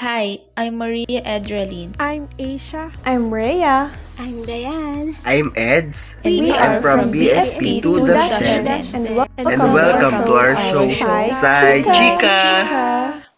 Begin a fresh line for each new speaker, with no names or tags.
Hi, I'm Maria Edralin.
I'm Asia.
I'm Rhea.
I'm Diane.
I'm Eds.
And we
I'm
are
from
from
BSP
BSP to
the
the
Shed.
Shed.
And welcome,
And welcome to our show,
Sai
Sai
Chica.
Chica!